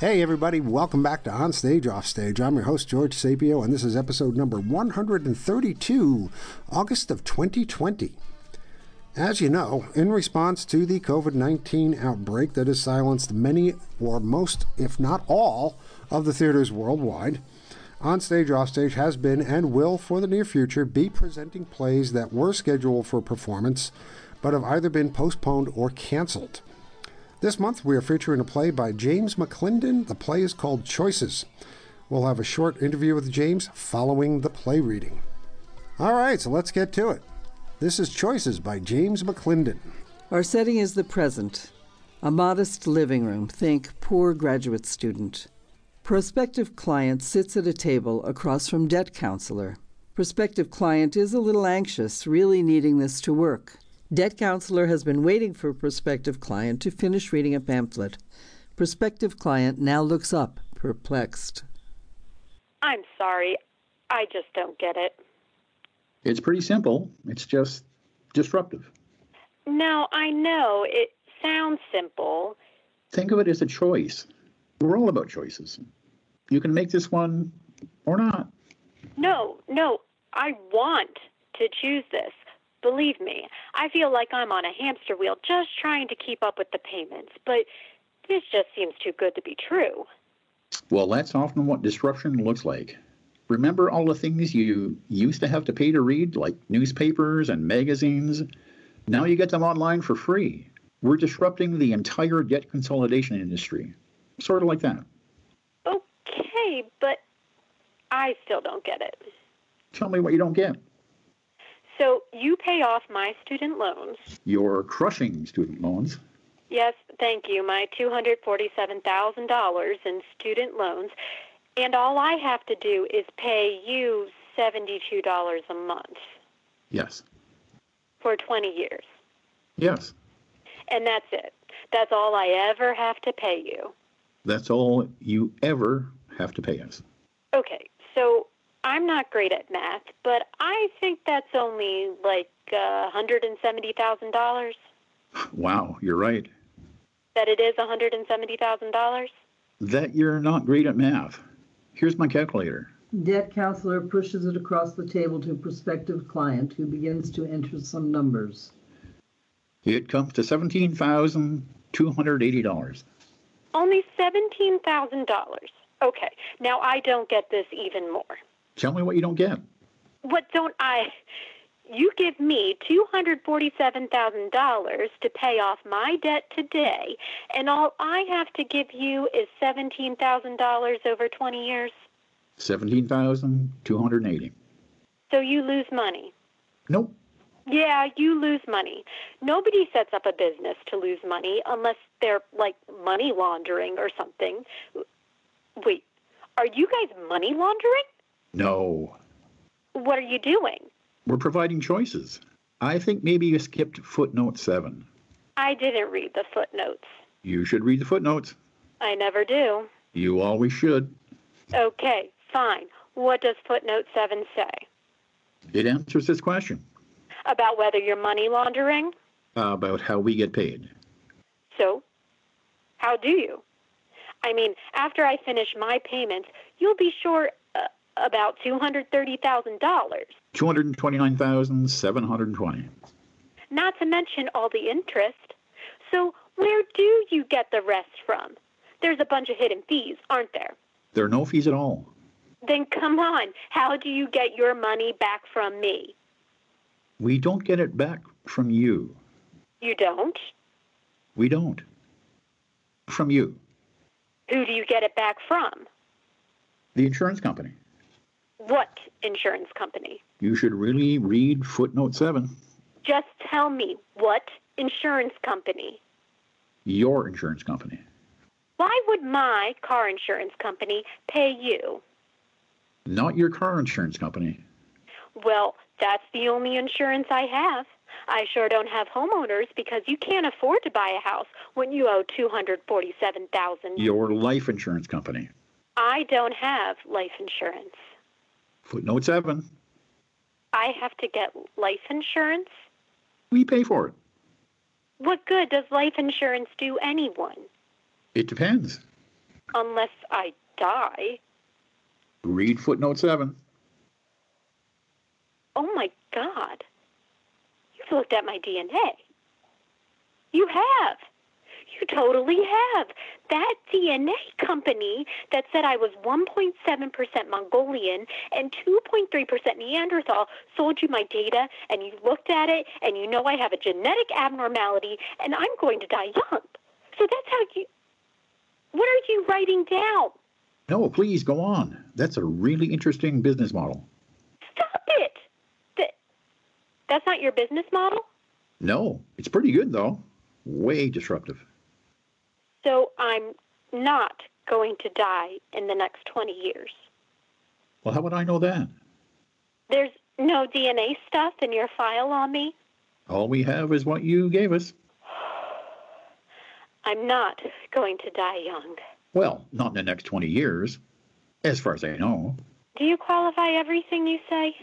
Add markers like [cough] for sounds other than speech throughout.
Hey, everybody, welcome back to On Stage, Off Stage. I'm your host, George Sapio, and this is episode number 132, August of 2020. As you know, in response to the COVID 19 outbreak that has silenced many or most, if not all, of the theaters worldwide, On Stage, Off Stage has been and will for the near future be presenting plays that were scheduled for performance but have either been postponed or canceled. This month we are featuring a play by James McLindon. The play is called Choices. We'll have a short interview with James following the play reading. All right, so let's get to it. This is Choices by James McLindon. Our setting is the present. A modest living room, think poor graduate student. Prospective client sits at a table across from debt counselor. Prospective client is a little anxious, really needing this to work. Debt counselor has been waiting for prospective client to finish reading a pamphlet. Prospective client now looks up, perplexed. I'm sorry. I just don't get it. It's pretty simple. It's just disruptive. Now, I know. It sounds simple. Think of it as a choice. We're all about choices. You can make this one or not. No, no. I want to choose this. Believe me, I feel like I'm on a hamster wheel just trying to keep up with the payments, but this just seems too good to be true. Well, that's often what disruption looks like. Remember all the things you used to have to pay to read, like newspapers and magazines? Now you get them online for free. We're disrupting the entire debt consolidation industry. Sort of like that. Okay, but I still don't get it. Tell me what you don't get. So you pay off my student loans. You're crushing student loans. Yes, thank you. My $247,000 in student loans. And all I have to do is pay you $72 a month Yes. for 20 years. Yes. And that's it. That's all I ever have to pay you. That's all you ever have to pay us. Okay, so I'm not great at math, but I think that's only like uh, $170,000. Wow, you're right. That it is $170,000? That you're not great at math. Here's my calculator. Debt counselor pushes it across the table to a prospective client who begins to enter some numbers. It comes to $17,280. Only $17,000. Okay, now I don't get this even more. Tell me what you don't get. What don't I? You give me $247,000 to pay off my debt today, and all I have to give you is $17,000 over 20 years. 17,280. So you lose money. Nope. Yeah, you lose money. Nobody sets up a business to lose money unless they're like money laundering or something. Wait, are you guys money laundering? No. What are you doing? We're providing choices. I think maybe you skipped footnote 7. I didn't read the footnotes. You should read the footnotes. I never do. You always should. Okay, fine. What does footnote 7 say? It answers this question About whether you're money laundering? about how we get paid. So, how do you? I mean, after I finish my payments, you'll be uh, about $230,000, 229,720. not to mention all the interest. So, where do you get the rest from? There's a bunch of hidden fees, aren't there? There are no fees at all. Then come on, how do you get your money back from me? We don't get it back from you. You don't? We don't. From you. Who do you get it back from? The insurance company. What insurance company? You should really read footnote 7. Just tell me what insurance company. Your insurance company. Why would my car insurance company pay you? Not your car insurance company. Well, that's the only insurance I have. I sure don't have homeowners because you can't afford to buy a house when you owe 247,000. Your life insurance company. I don't have life insurance. Footnote 7. I have to get life insurance? We pay for it. What good does life insurance do anyone? It depends. Unless I die. Read footnote 7. Oh my God. You've looked at my DNA. You have. You totally have. That DNA company that said I was 1.7% Mongolian and 2.3% Neanderthal sold you my data and you looked at it and you know I have a genetic abnormality and I'm going to die young. So that's how you. What are you writing down? No, please go on. That's a really interesting business model. Stop it. That, that's not your business model? No, it's pretty good though. Way disruptive. So I'm not going to die in the next 20 years. Well, how would I know that? There's no DNA stuff in your file on me. All we have is what you gave us. [sighs] I'm not going to die young. Well, not in the next 20 years, as far as I know. Do you qualify everything you say?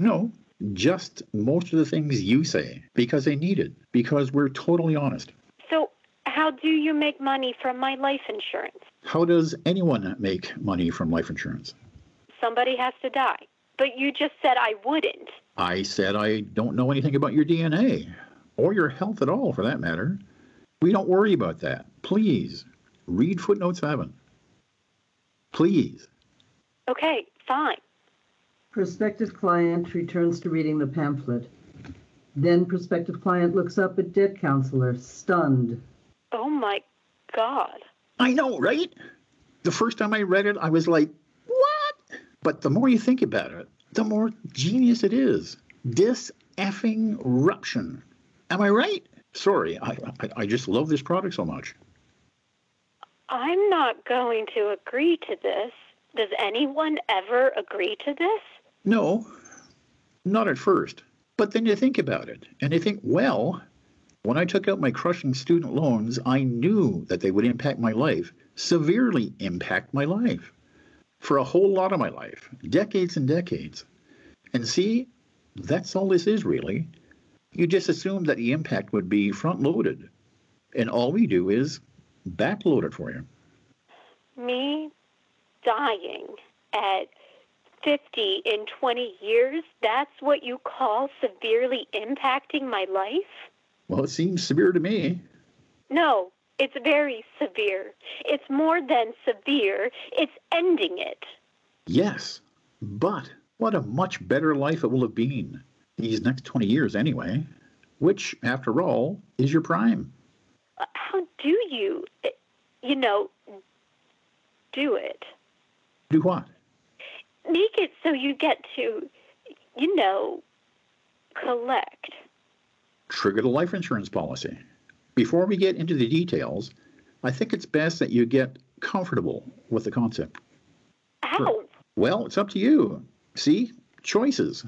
No, just most of the things you say, because they need it, because we're totally honest. So, how do you make money from my life insurance? How does anyone make money from life insurance? Somebody has to die. But you just said I wouldn't. I said I don't know anything about your DNA, or your health at all, for that matter. We don't worry about that. Please, read footnote 7. Please. Okay, fine. Prospective client returns to reading the pamphlet. Then prospective client looks up at debt counselor, stunned. Oh my God. I know, right? The first time I read it, I was like, what? But the more you think about it, the more genius it is. This effing ruption. Am I right? Sorry, I, I, I just love this product so much. I'm not going to agree to this. Does anyone ever agree to this? No, not at first. But then you think about it, and you think, well, when I took out my crushing student loans, I knew that they would impact my life, severely impact my life, for a whole lot of my life, decades and decades. And see, that's all this is really. You just assume that the impact would be front loaded, and all we do is backload it for you. Me dying at 50 in 20 years, that's what you call severely impacting my life? Well, it seems severe to me. No, it's very severe. It's more than severe, it's ending it. Yes, but what a much better life it will have been these next 20 years anyway, which, after all, is your prime. Uh, how do you, uh, you know, do it? Do what? Make it so you get to, you know, collect. Trigger the life insurance policy. Before we get into the details, I think it's best that you get comfortable with the concept. How? Well, it's up to you. See? Choices.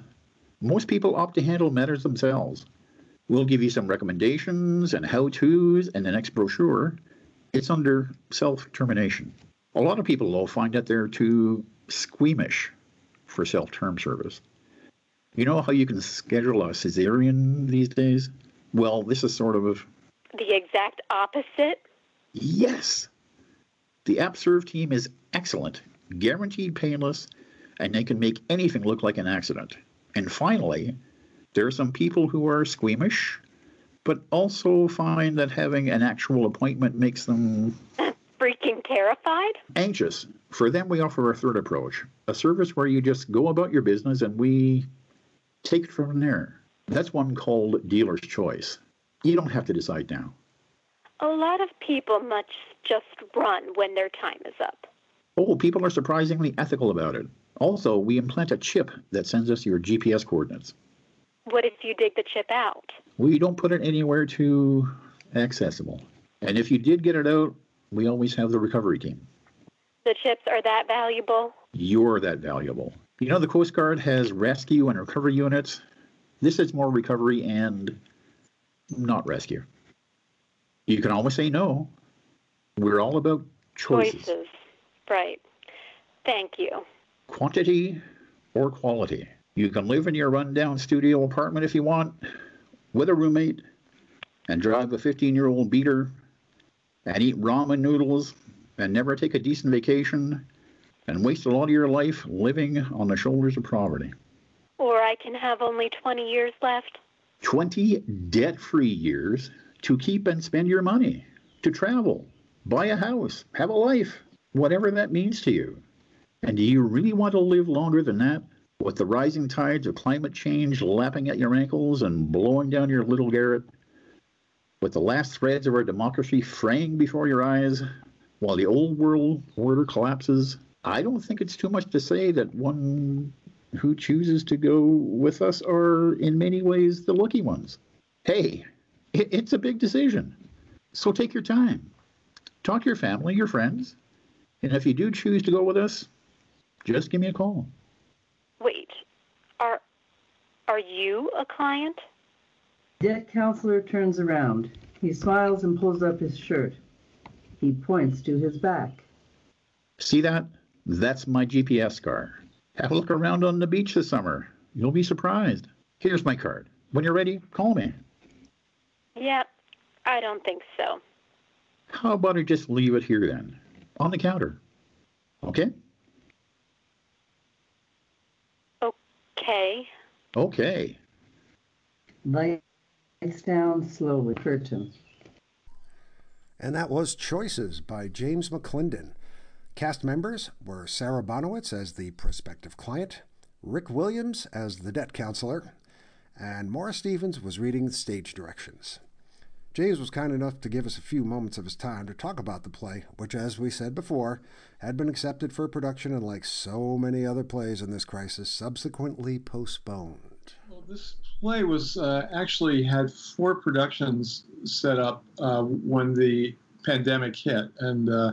Most people opt to handle matters themselves. We'll give you some recommendations and how to's in the next brochure. It's under self termination. A lot of people, though, find that they're too squeamish for self term service. You know how you can schedule a cesarean these days? Well, this is sort of the exact opposite. Yes. The AppServe team is excellent, guaranteed painless, and they can make anything look like an accident. And finally, there are some people who are squeamish, but also find that having an actual appointment makes them [laughs] freaking terrified. Anxious. For them, we offer a third approach a service where you just go about your business and we take it from there. That's one called Dealer's Choice. You don't have to decide now. A lot of people must just run when their time is up. Oh, people are surprisingly ethical about it. Also, we implant a chip that sends us your GPS coordinates. What if you dig the chip out? We don't put it anywhere too accessible. And if you did get it out, we always have the recovery team. The chips are that valuable? You're that valuable. You know, the Coast Guard has rescue and recovery units. This is more recovery and not rescue. You can always say no. We're all about choices. Choices. Right. Thank you. Quantity or quality. You can live in your rundown studio apartment if you want, with a roommate, and drive a 15 year old beater, and eat ramen noodles and never take a decent vacation and waste a lot of your life living on the shoulders of poverty. Or I can have only 20 years left. 20 debt free years to keep and spend your money, to travel, buy a house, have a life, whatever that means to you. And do you really want to live longer than that? With the rising tides of climate change lapping at your ankles and blowing down your little garret? With the last threads of our democracy fraying before your eyes while the old world order collapses? I don't think it's too much to say that one who chooses to go with us are, in many ways, the lucky ones. Hey, it's a big decision. So take your time. Talk to your family, your friends, and if you do choose to go with us, just give me a call. Wait, are are you a client? Debt counselor turns around. He smiles and pulls up his shirt. He points to his back. See that? That's my GPS car. Have a look around on the beach this summer. You'll be surprised. Here's my card. When you're ready, call me. Yeah, I don't think so. How about I just leave it here then? On the counter. Okay? Okay. Okay. Lights down slowly. Curtain. And that was Choices by James McLindon. Cast members were Sarah Bonowitz as the prospective client, Rick Williams as the debt counselor, and Morris Stevens was reading the stage directions. James was kind enough to give us a few moments of his time to talk about the play, which, as we said before, had been accepted for production and, like so many other plays in this crisis, subsequently postponed. Well, this play was uh, actually had four productions set up uh, when the pandemic hit, and uh,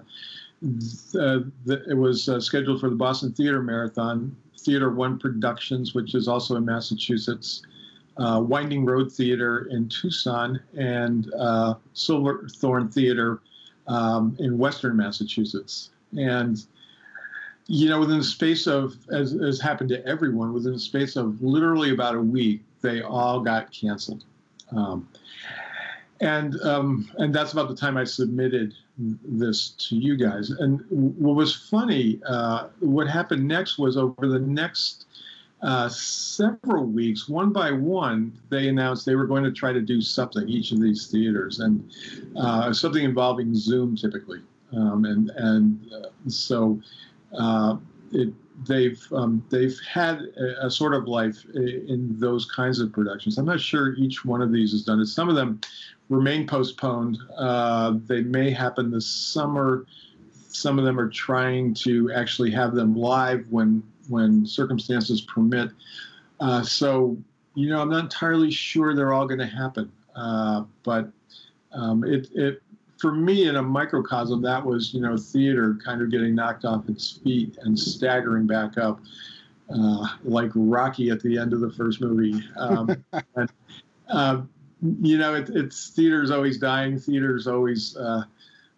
the, it was uh, scheduled for the Boston Theater Marathon, Theater One Productions, which is also in Massachusetts uh, Winding Road Theater in Tucson and uh, Silverthorne Theater um, in Western Massachusetts. And, you know, within the space of, as has happened to everyone, within the space of literally about a week, they all got canceled. Um, and um, and that's about the time I submitted this to you guys. And what was funny, uh, what happened next was over the next uh, several weeks, one by one, they announced they were going to try to do something, each of these theaters, and uh, something involving Zoom typically. Um, and and uh, so uh, it, they've um, they've had a, a, sort of life in those kinds of productions. I'm not sure each one of these has done it. Some of them remain postponed. Uh, they may happen this summer. Some of them are trying to actually have them live when when circumstances permit. Uh, so, you know, I'm not entirely sure they're all going to happen. Uh, but um, it, it, for me, in a microcosm, that was, you know, theater kind of getting knocked off its feet and staggering back up, uh, like Rocky at the end of the first movie. Um, [laughs] and, uh, you know, it, it's theater's always dying. Theater's always uh,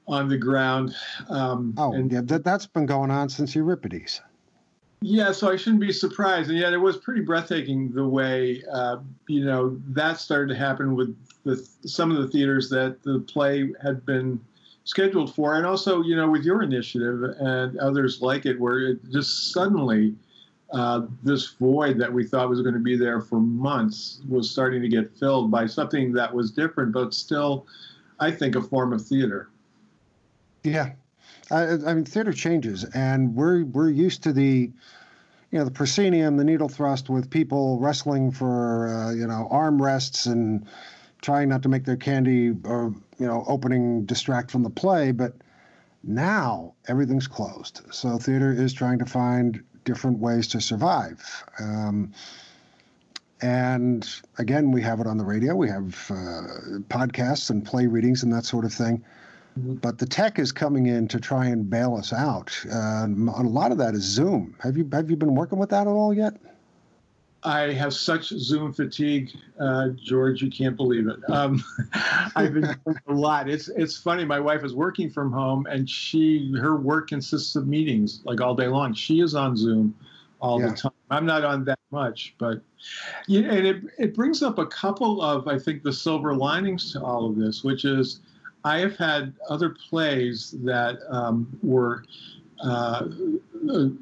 on the ground. Um, oh, and, yeah, that, that's been going on since Euripides. Yeah, so I shouldn't be surprised, and yet it was pretty breathtaking the way uh, you know that started to happen with the, some of the theaters that the play had been scheduled for, and also you know with your initiative and others like it, where it just suddenly uh, this void that we thought was going to be there for months was starting to get filled by something that was different, but still, I think, a form of theater. Yeah, I, I mean, theater changes, and we're we're used to the, you know, the proscenium, the needle thrust with people wrestling for uh, you know arm rests and trying not to make their candy or you know opening distract from the play. But now everything's closed, so theater is trying to find different ways to survive. Um, and again, we have it on the radio. We have uh, podcasts and play readings and that sort of thing. Mm-hmm. But the tech is coming in to try and bail us out. Uh, a lot of that is Zoom. Have you have you been working with that at all yet? I have such Zoom fatigue, uh, George. You can't believe it. Um, [laughs] I've been doing a lot. It's it's funny. My wife is working from home, and she her work consists of meetings like all day long. She is on Zoom all yeah. the time. I'm not on that much, but yeah, and it it brings up a couple of I think the silver linings to all of this, which is I have had other plays that um, were uh,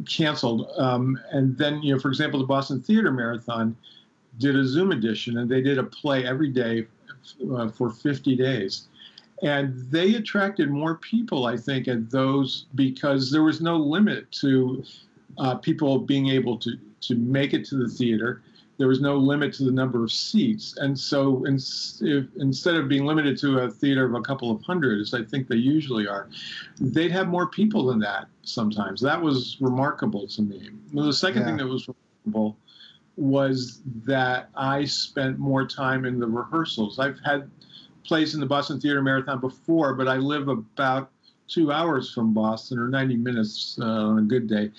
canceled, um, and then you know, for example, the Boston Theater Marathon did a Zoom edition, and they did a play every day uh, for 50 days. And they attracted more people, I think, at those because there was no limit to uh, people being able to, to make it to the theater. There was no limit to the number of seats. And so in, if, instead of being limited to a theater of a couple of hundred, as I think they usually are, they'd have more people than that sometimes. That was remarkable to me. The second yeah. thing that was remarkable was that I spent more time in the rehearsals. I've had plays in the Boston Theater Marathon before, but I live about two hours from Boston or 90 minutes uh, on a good day.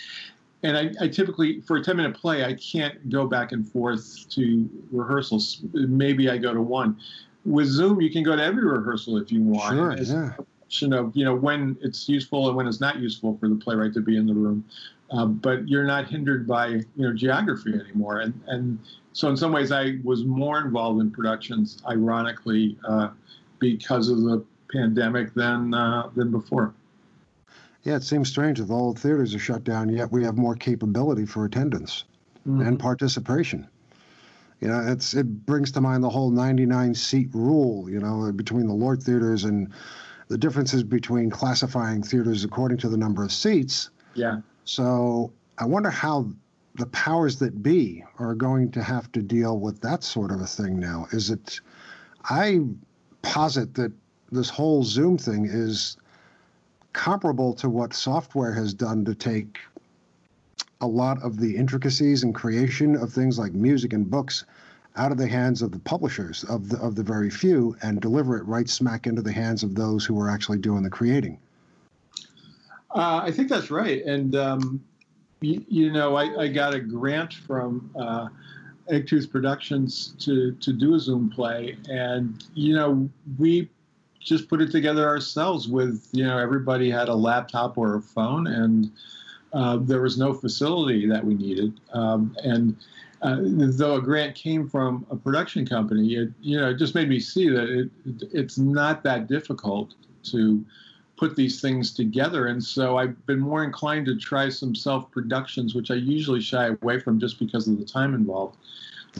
And I, I, typically, for a 10 minute play, I can't go back and forth to rehearsals. Maybe I go to one. With Zoom, you can go to every rehearsal if you want. Sure, yeah. You know, you know when it's useful and when it's not useful for the playwright to be in the room. Uh, but you're not hindered by you know geography anymore. And and so in some ways, I was more involved in productions, ironically, uh, because of the pandemic than uh, than before. Yeah, it seems strange that all the theaters are shut down, yet we have more capability for attendance mm-hmm. and participation. You know, it's it brings to mind the whole 99 seat rule. You know, between the LORT theaters and the differences between classifying theaters according to the number of seats. Yeah so I wonder how the powers that be are going to have to deal with that sort of a thing now. Is it, I posit that this whole Zoom thing is comparable to what software has done to take a lot of the intricacies and creation of things like music and books out of the hands of the publishers of the of the very few and deliver it right smack into the hands of those who are actually doing the creating. Uh, I think that's right. And, um, you, you, know, I, I, got a grant from uh, Eggtooth Productions to, to do a Zoom play. And, you know, we just put it together ourselves with, you know, everybody had a laptop or a phone and uh, there was no facility that we needed. Um, and uh, though a grant came from a production company, it, you know, it just made me see that it, it's not that difficult to put these things together. And so I've been more inclined to try some self productions, which I usually shy away from just because of the time involved.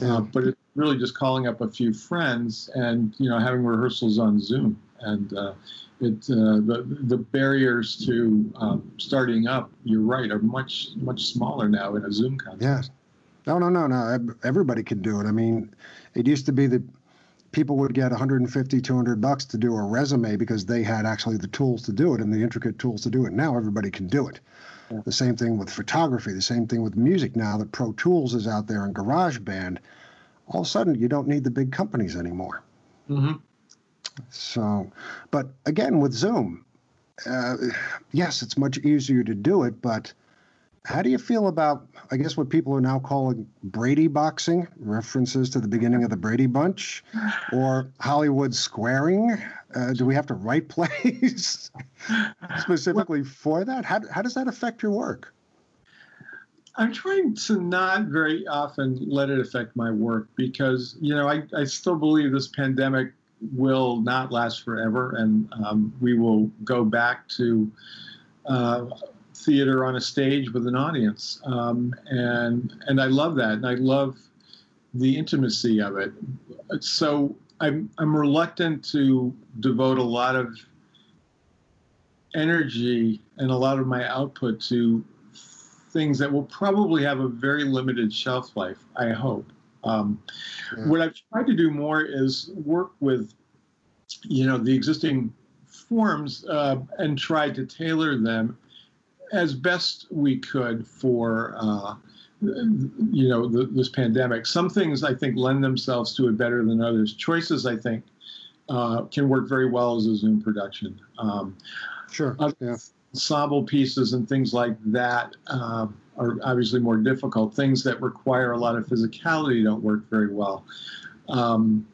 Uh, but it's really just calling up a few friends and you know having rehearsals on Zoom. And uh, it uh, the the barriers to um, starting up, you're right, are much much smaller now in a Zoom context. Yeah. No, no, no, no. Everybody can do it. I mean, it used to be that people would get 150 200 bucks to do a resume because they had actually the tools to do it and the intricate tools to do it now everybody can do it yeah. the same thing with photography the same thing with music now that pro tools is out there and garageband all of a sudden you don't need the big companies anymore mm-hmm. So but again with zoom uh, yes it's much easier to do it but how do you feel about, I guess, what people are now calling Brady boxing, references to the beginning of the Brady Bunch, or Hollywood squaring? Uh, do we have to write [laughs] plays specifically for that? How, how does that affect your work? I'm trying to not very often let it affect my work because, you know, I, I still believe this pandemic will not last forever and um, we will go back to. Uh, theater on a stage with an audience, um, and and I love that, and I love the intimacy of it. So I'm I'm reluctant to devote a lot of energy and a lot of my output to things that will probably have a very limited shelf life. I hope. Um, yeah. What I've tried to do more is work with, you know, the existing forms uh, and try to tailor them as best we could for uh, you know the, this pandemic. Some things I think lend themselves to it better than others. Choices I think uh, can work very well as a Zoom production. Um, sure. Yeah. Ensemble pieces and things like that uh, are obviously more difficult. Things that require a lot of physicality don't work very well. Um,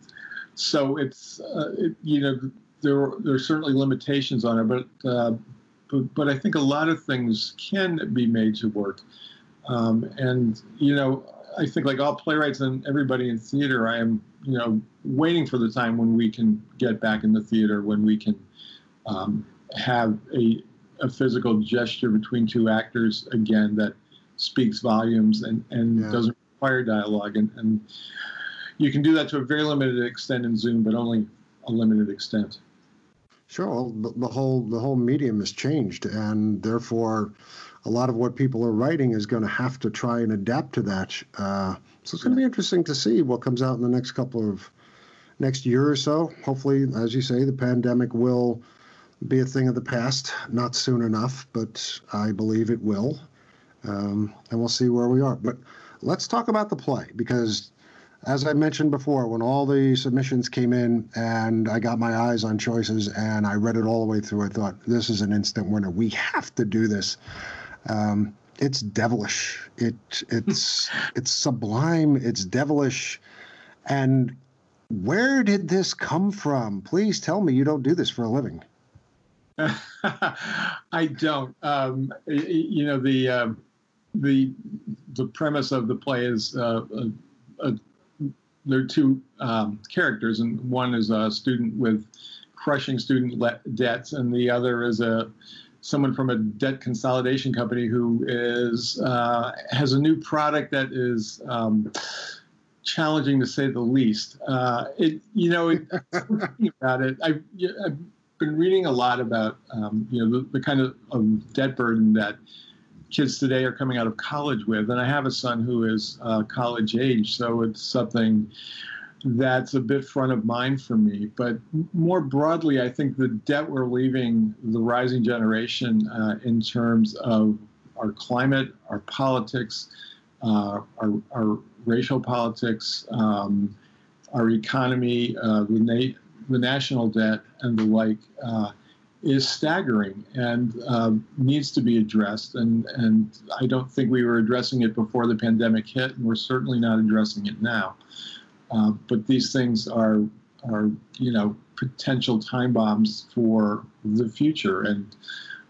so it's uh, it, you know there there are certainly limitations on it, but uh, but, but I think a lot of things can be made to work. Um, and, you know, I think, like all playwrights and everybody in theater, I am, you know, waiting for the time when we can get back in the theater, when we can um, have a, a physical gesture between two actors again that speaks volumes and, and yeah. doesn't require dialogue. And, and you can do that to a very limited extent in Zoom, but only a limited extent. Sure, well, the, the whole the whole medium has changed, and therefore, a lot of what people are writing is going to have to try and adapt to that. Uh, so it's going to be interesting to see what comes out in the next couple of next year or so. Hopefully, as you say, the pandemic will be a thing of the past. Not soon enough, but I believe it will, um, and we'll see where we are. But let's talk about the play because as I mentioned before, when all the submissions came in and I got my eyes on choices and I read it all the way through, I thought, this is an instant winner. We have to do this. Um, it's devilish. It it's [laughs] it's sublime. It's devilish. And where did this come from? Please tell me you don't do this for a living. [laughs] I don't. Um, you know the uh, the the premise of the play is uh, a, a, there are two um, characters, and one is a student with crushing student le- debts, and the other is a someone from a debt consolidation company who is uh, has a new product that is um, challenging to say the least. Uh, it you know it, about it. I've, I've, been reading a lot about um, you know the, the kind of, of, debt burden that kids today are coming out of college with, and I have a son who is uh, college age, so it's something that's a bit front of mind for me. But more broadly, I think the debt we're leaving the rising generation uh, in terms of our climate, our politics, uh, our, our, racial politics, um, our economy, uh, the, na- the, national debt, and the like uh, is staggering and uh, needs to be addressed. And, and I don't think we were addressing it before the pandemic hit, and we're certainly not addressing it now. Uh, but these things are are you know potential time bombs for the future, and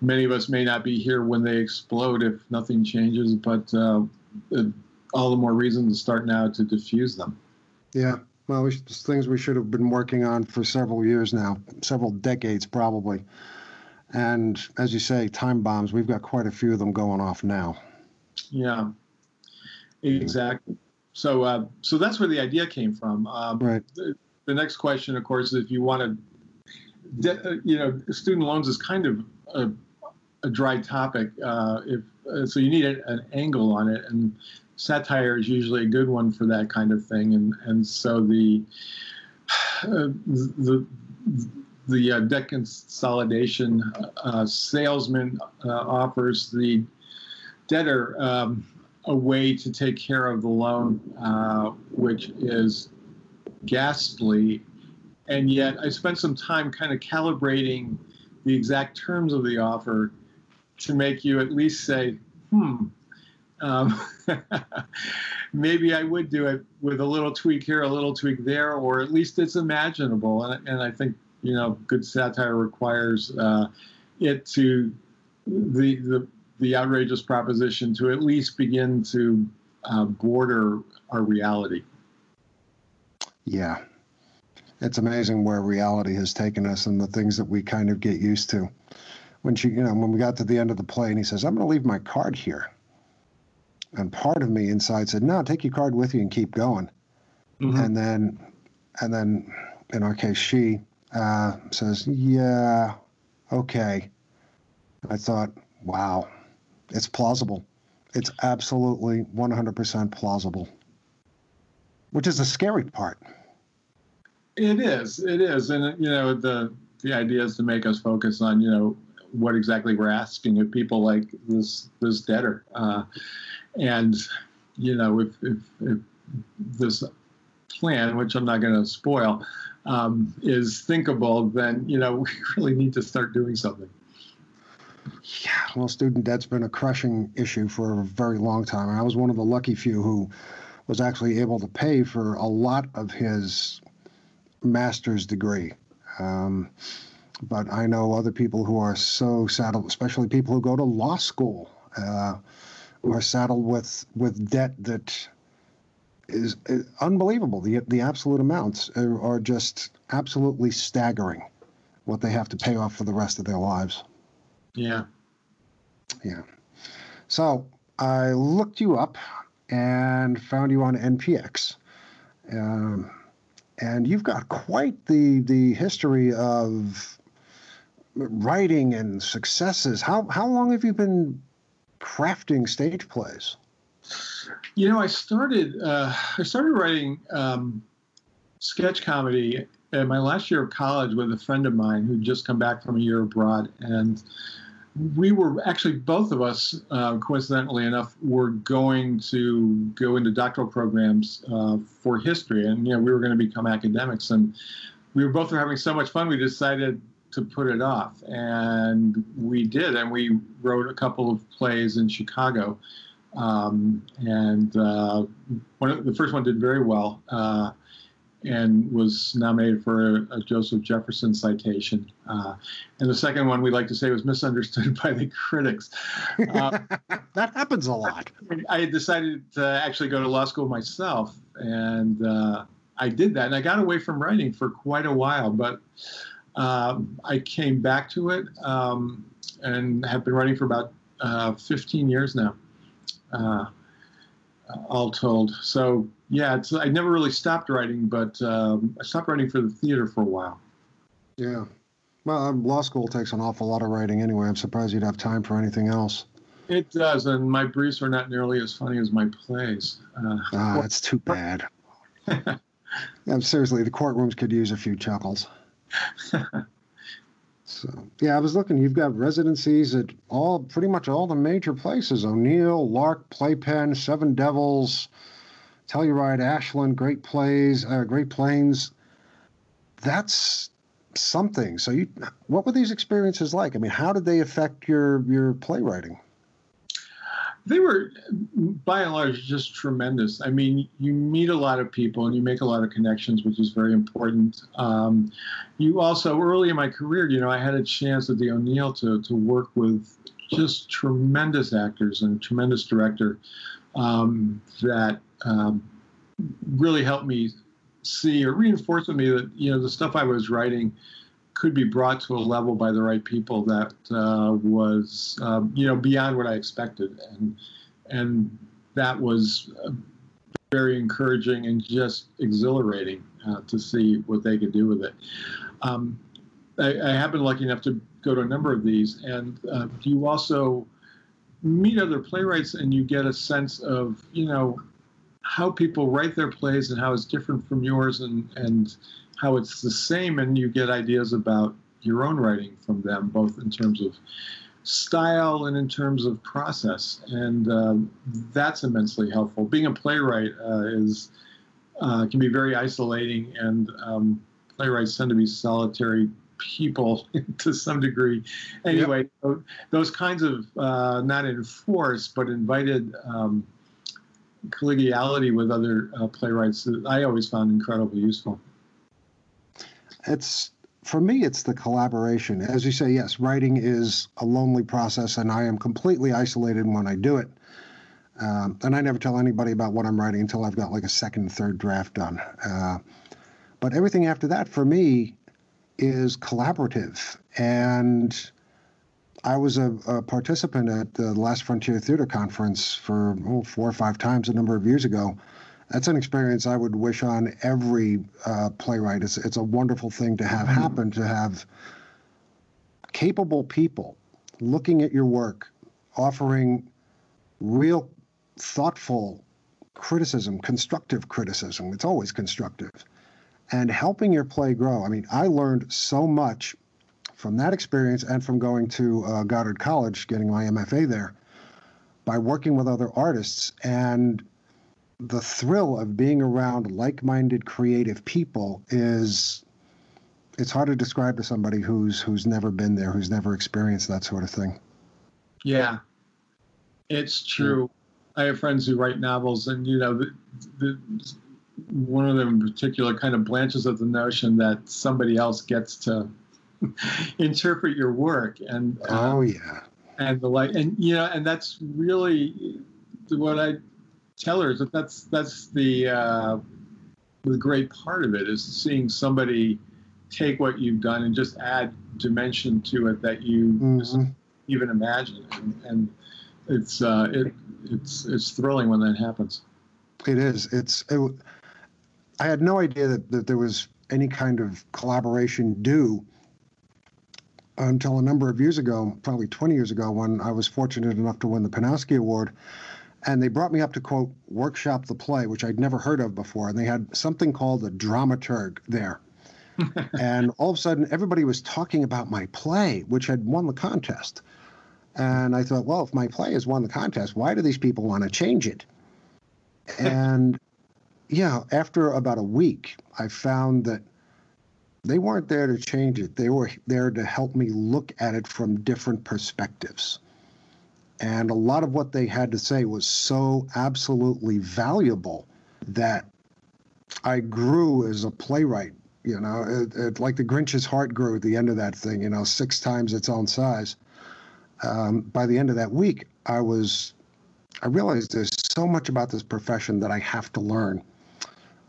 many of us may not be here when they explode if nothing changes. But uh, all the more reason to start now to diffuse them. Yeah. Well, we, things we should have been working on for several years now, several decades probably. And as you say, time bombs, we've got quite a few of them going off now. Yeah, exactly. So, uh, so that's where the idea came from. Um, right. The, the, next question, of course, is if you want to, uh, you know, student loans is kind of a, a dry topic. Uh, if uh, so, you need a, an angle on it, and satire is usually a good one for that kind of thing. And and so the [sighs] uh, the the uh, debt consolidation uh, salesman offers the debtor. Um, a way to take care of the loan, uh, which is ghastly. And yet, I spent some time kind of calibrating the exact terms of the offer to make you at least say, hmm, um, [laughs] maybe I would do it with a little tweak here, a little tweak there, or at least it's imaginable. And, and I think, you know, good satire requires uh, it to the, the the outrageous proposition to at least begin to uh, border our reality. Yeah. It's amazing where reality has taken us and the things that we kind of get used to. When she, you know, when we got to the end of the play and he says, I'm going to leave my card here. And part of me inside said, no, take your card with you and keep going. Mm-hmm. And then, and then in our case, she uh, says, yeah, okay. I thought, wow, it's plausible. It's absolutely 100% plausible, which is the scary part. It is. It is. And, you know, the, the idea is to make us focus on, you know, what exactly we're asking of people like this, this debtor. Uh, and, you know, if, if, if this plan, which I'm not going to spoil, um, is thinkable, then, you know, [laughs] we really need to start doing something. Yeah, well, student debt's been a crushing issue for a very long time. And I was one of the lucky few who was actually able to pay for a lot of his master's degree. Um, but I know other people who are so saddled, especially people who go to law school, uh, are saddled with with debt that is, unbelievable. The the absolute amounts are, are just absolutely staggering. What they have to pay off for the rest of their lives. Yeah. Yeah. So I looked you up and found you on NPX. Um, and you've got quite the the history of writing and successes. How how long have you been crafting stage plays? You know, I started uh, I started writing um, sketch comedy in my last year of college with a friend of mine who'd just come back from a year abroad, and we were actually both of us, uh, coincidentally enough, were going to go into doctoral programs uh, for history, and you know we were going to become academics, and we were both having so much fun. We decided to put it off, and we did, and we wrote a couple of plays in Chicago, um, and uh, one of, the first one did very well. Uh, and was nominated for a, a Joseph Jefferson citation. Uh, and the second one we like to say was misunderstood [laughs] by the critics. Uh, [laughs] that happens a lot. I decided to actually go to law school myself, and uh, I did that. And I got away from writing for quite a while, but um, I came back to it um, and have been writing for about uh, 15 years now, uh, all told. So yeah, it's, I never really stopped writing, but um, I stopped writing for the theater for a while. Yeah. Well, um, law school takes an awful lot of writing anyway. I'm surprised you'd have time for anything else. It does, and my briefs are not nearly as funny as my plays. Uh, ah, that's too bad. [laughs] yeah, seriously, the courtrooms could use a few chuckles. So, yeah, I was looking. You've got residencies at all, pretty much all the major places: O'Neill, Lark, PlayPenn, Seven Devils, Telluride, Ashland, Great Plays, uh, Great Plains. That's something. So, you, what were these experiences like? I mean, how did they affect your your playwriting? They were, by and large, just tremendous. I mean, you meet a lot of people and you make a lot of connections, which is very important. Um, you also, early in my career, you know, I had a chance at the O'Neill to to work with just tremendous actors and a tremendous director um, that um, really helped me see or reinforce with me that you know the stuff I was writing could be brought to a level by the right people that uh, was um, you know beyond what I expected and and that was uh, very encouraging and just exhilarating uh, to see what they could do with it. Um, I, I, have been lucky enough to go to a number of these, and uh, you also meet other playwrights and you get a sense of you know how people write their plays and how it's different from yours and and how it's the same and you get ideas about your own writing from them both in terms of style and in terms of process and um, that's immensely helpful being a playwright uh, is uh, can be very isolating and um, playwrights tend to be solitary people [laughs] to some degree. Anyway, yep. those kinds of uh, not enforced but invited um, collegiality with other uh, playwrights I always found incredibly useful. It's for me, it's the collaboration. As you say, yes, writing is a lonely process, and I am completely isolated when I do it. Um, and I never tell anybody about what I'm writing until I've got like a second, third draft done. Uh, but everything after that, for me, is collaborative. And I was a, a, participant at the Last Frontier Theater Conference for oh, four or five times a number of years ago. That's an experience I would wish on every uh, playwright. It's, it's a wonderful thing to have mm-hmm. happen, to have capable people looking at your work, offering real, thoughtful criticism, constructive criticism. It's always constructive and helping your play grow. I mean, I learned so much from that experience and from going to uh, Goddard College, getting my MFA there, by working with other artists and the thrill of being around like-minded creative people is it's hard to describe to somebody who's who's never been there who's never experienced that sort of thing. Yeah. It's true. I have friends who write novels and you know the, the one of them in particular kind of blanches at the notion that somebody else gets to [laughs] interpret your work and uh, oh yeah. and the like. And you know and that's really what i tellers. That's that's the uh, the great part of it is seeing somebody take what you've done and just add dimension to it that you Mm-hmm. even imagine, and, and it's uh, it it's it's thrilling when that happens. It is. It's. It, I had no idea that, that there was any kind of collaboration due until a number of years ago, probably 20 years ago, when I was fortunate enough to win the Panowski Award. And they brought me up to quote workshop the play, which I'd never heard of before. And they had something called a dramaturg there. [laughs] and all of a sudden, everybody was talking about my play, which had won the contest. And I thought, well, if my play has won the contest, why do these people want to change it? [laughs] and yeah, after about a week, I found that they weren't there to change it. They were there to help me look at it from different perspectives. And a lot of what they had to say was so absolutely valuable that I grew as a playwright. You know, it, it, like the Grinch's heart grew at the end of that thing, you know, six times its own size. Um, by the end of that week, I was, I realized there's so much about this profession that I have to learn,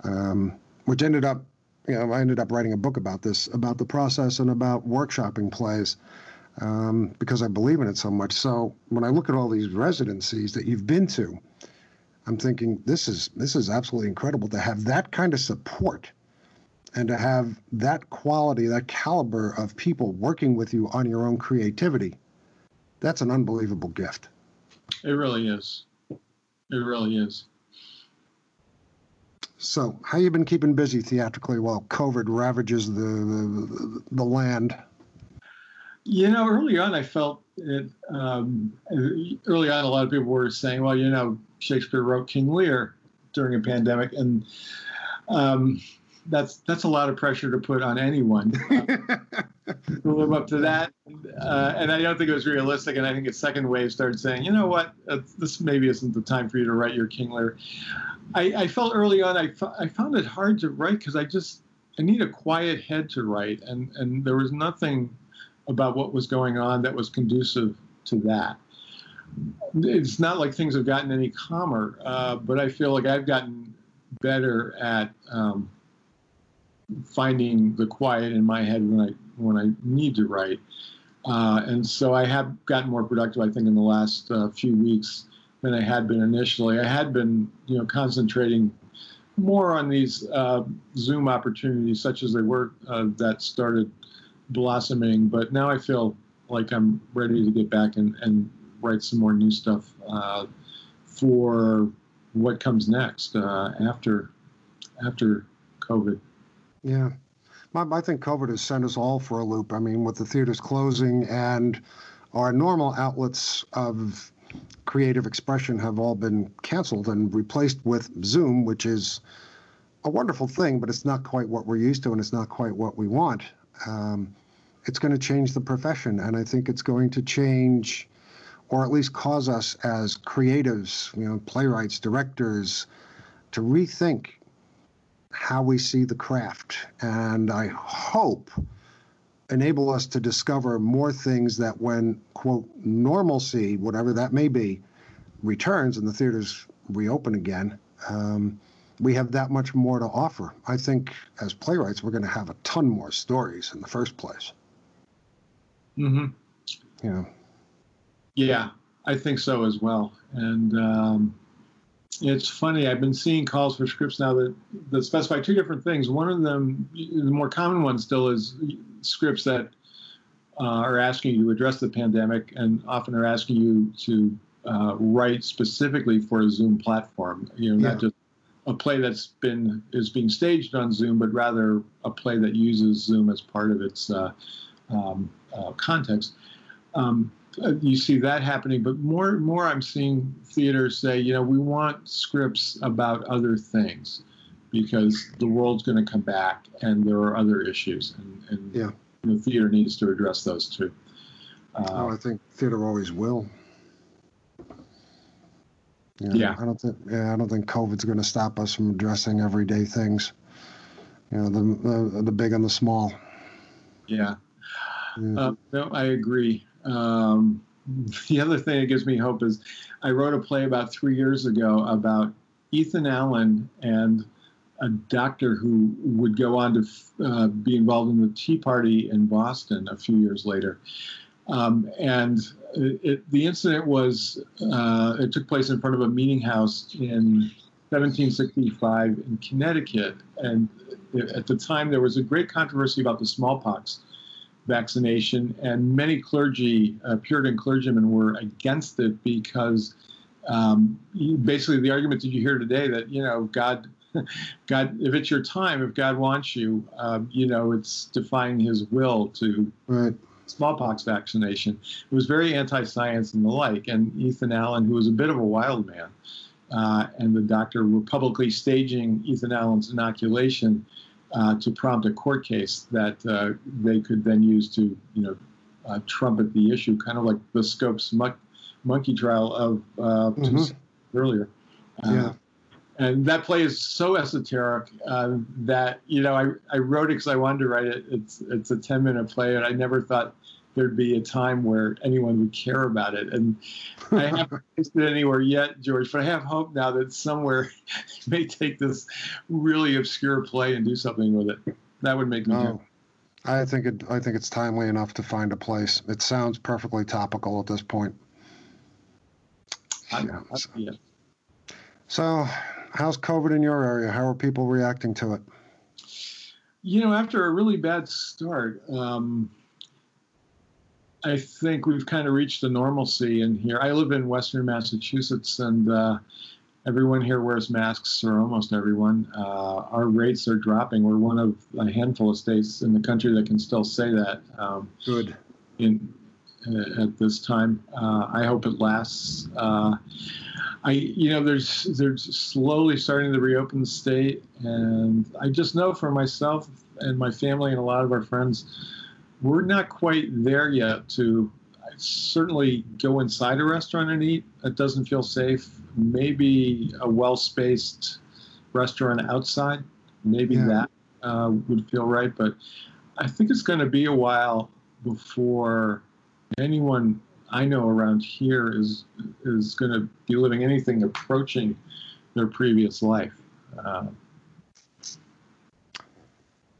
um, which ended up, you know, I ended up writing a book about this, about the process and about workshopping plays, um, because I believe in it so much. So when I look at all these residencies that you've been to, I'm thinking this is this is absolutely incredible to have that kind of support and to have that quality, that caliber of people working with you on your own creativity. That's an unbelievable gift. It really is. It really is. So, how you been keeping busy theatrically while COVID ravages the the, the land? You know, early on, I felt it. Um, early on, a lot of people were saying, "Well, you know, Shakespeare wrote King Lear during a pandemic," and um, that's that's a lot of pressure to put on anyone to live up to that. Uh, and I don't think it was realistic. And I think a second wave started saying, "You know what? Uh, this maybe isn't the time for you to write your King Lear." I, I felt early on I, I found it hard to write because I just I need a quiet head to write, and and there was nothing about what was going on that was conducive to that. It's not like things have gotten any calmer, uh, but I feel like I've gotten better at um, finding the quiet in my head when I when I need to write, uh, and so I have gotten more productive. I think in the last uh, few weeks than I had been initially. I had been, you know, concentrating more on these uh, Zoom opportunities, such as they were uh, that started blossoming. But now I feel like I'm ready to get back and, and write some more new stuff uh, for what comes next uh, after after COVID. Yeah. I think COVID has sent us all for a loop. I mean, with the theaters closing and our normal outlets of creative expression have all been canceled and replaced with Zoom, which is a wonderful thing, but it's not quite what we're used to and it's not quite what we want. Um, it's going to change the profession, and I think it's going to change, or at least cause us as creatives, you know, playwrights, directors, to rethink how we see the craft. And I hope enable us to discover more things that when quote normalcy whatever that may be returns and the theaters reopen again um, we have that much more to offer i think as playwrights we're going to have a ton more stories in the first place mm-hmm. know yeah i think so as well and um, it's funny. I've been seeing calls for scripts now that, that specify two different things. One of them, the more common one still, is scripts that uh, are asking you to address the pandemic and often are asking you to uh, write specifically for a Zoom platform. You know, Yeah. not just a play that's been is being staged on Zoom, but rather a play that uses Zoom as part of its uh, um, uh, context. Um, uh, you see that happening, but more and more I'm seeing theaters say, you know, we want scripts about other things because the world's going to come back and there are other issues, and, and Yeah. the theater needs to address those too. oh, Uh, i think theater always will You know, Yeah. i don't think yeah i don't think covid's going to stop us from addressing everyday things you know the the, the big and the small yeah, Yeah. uh, no, I agree. Um, [laughs] the other thing that gives me hope is I wrote a play about three years ago about Ethan Allen and a doctor who would go on to uh, be involved in the Tea Party in Boston a few years later. Um, and it, the incident was, uh, it took place in front of a meeting house in 1765 in Connecticut. And at the time, there was a great controversy about the smallpox vaccination, and many clergy, uh, Puritan clergymen, were against it because um, basically the argument that you hear today that you know God, [laughs] God, if it's your time, if God wants you, um, you know, it's defying His will to right. Smallpox vaccination. It was very anti-science and the like. And Ethan Allen, who was a bit of a wild man, uh, and the doctor were publicly staging Ethan Allen's inoculation uh, to prompt a court case that uh, they could then use to, you know, uh, trumpet the issue, kind of like the Scopes monkey trial of uh, mm-hmm. earlier. Uh, yeah. And that play is so esoteric uh, that you know I, I wrote it because I wanted to write it. It's it's a ten minute play, and I never thought there'd be a time where anyone would care about it. And [laughs] I haven't placed it anywhere yet, George, but I have hope now that somewhere [laughs] may take this really obscure play and do something with it. That would make me oh, I think it. I think it's timely enough to find a place. It sounds perfectly topical at this point. Yeah, so. Yeah. so, how's COVID in your area? How are people reacting to it? You know, after a really bad start, um, I think we've kind of reached a normalcy in here. I live in Western Massachusetts, and uh, everyone here wears masks, or almost everyone. Uh, our rates are dropping. We're one of a handful of states in the country that can still say that. Um, Good. In uh, at this time, uh, I hope it lasts. I, you know, there's they're slowly starting to reopen the state, and I just know for myself and my family and a lot of our friends we're not quite there yet to certainly go inside a restaurant and eat. It doesn't feel safe. Maybe a well spaced restaurant outside, maybe yeah. that uh, would feel right. But I think it's going to be a while before anyone I know around here is is going to be living anything approaching their previous life. Uh,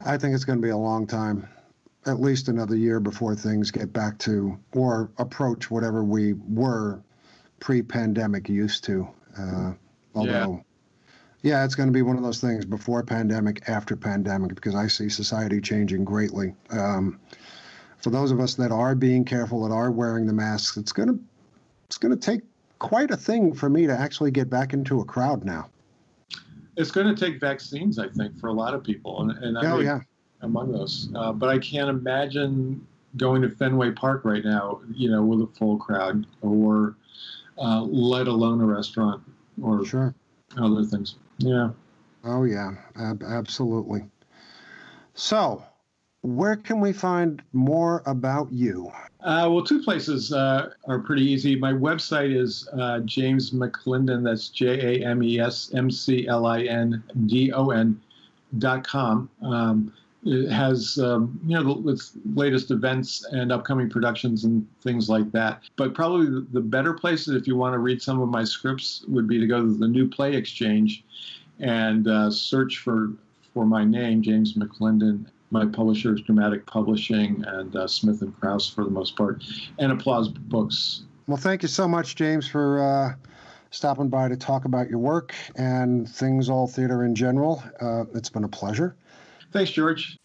I think it's going to be a long time at least another year before things get back to or approach whatever we were pre-pandemic used to. Uh, although, yeah. yeah it's going to be one of those things before pandemic, after pandemic, because I see society changing greatly. Um, for those of us that are being careful, that are wearing the masks, it's going to it's going to take quite a thing for me to actually get back into a crowd now. It's going to take vaccines, I think, for a lot of people, and, and I oh mean, yeah among those. Uh, but I can't imagine going to Fenway Park right now, you know, with a full crowd, or uh, let alone a restaurant or sure. other things. Yeah. Oh yeah, ab- absolutely. So, where can we find more about you? Uh, well, two places uh, are pretty easy. My website is uh, James McLindon. That's J A M E S M C L I N D O N dot com. Um, it has um, you know the, latest events and upcoming productions and things like that. But probably the better places if you want to read some of my scripts would be to go to the New Play Exchange and uh, search for for my name, James McLindon. My publishers, Dramatic Publishing and uh, Smith and Kraus for the most part, and Applause Books. Well, thank you so much, James, for. Uh stopping by to talk about your work and things all theater in general. Uh, it's been a pleasure. Thanks, George.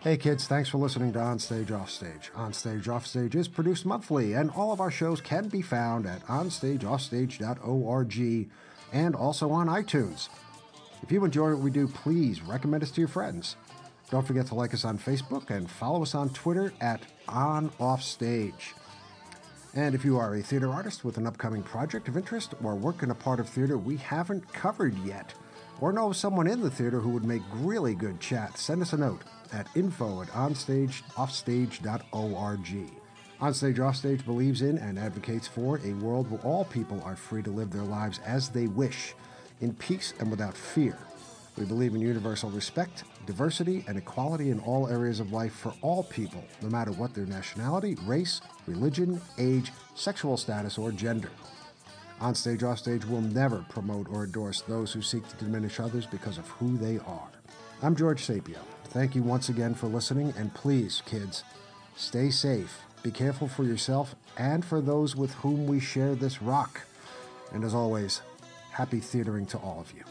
Hey kids, thanks for listening to Onstage Offstage. Onstage Offstage is produced monthly, and all of our shows can be found at onstageoffstage.org and also on iTunes. If you enjoy what we do, please recommend us to your friends. Don't forget to like us on Facebook and follow us on Twitter at OnOffStage. And if you are a theater artist with an upcoming project of interest or work in a part of theater we haven't covered yet, or know someone in the theater who would make really good chat, send us a note at info at onstageoffstage.org. Onstage Offstage believes in and advocates for a world where all people are free to live their lives as they wish, in peace and without fear. We believe in universal respect, diversity, and equality in all areas of life for all people, no matter what their nationality, race, religion, age, sexual status, or gender. On Stage off Offstage will never promote or endorse those who seek to diminish others because of who they are. I'm George Sapio. Thank you once again for listening, and please, kids, stay safe. Be careful for yourself and for those with whom we share this rock. And as always, happy theatering to all of you.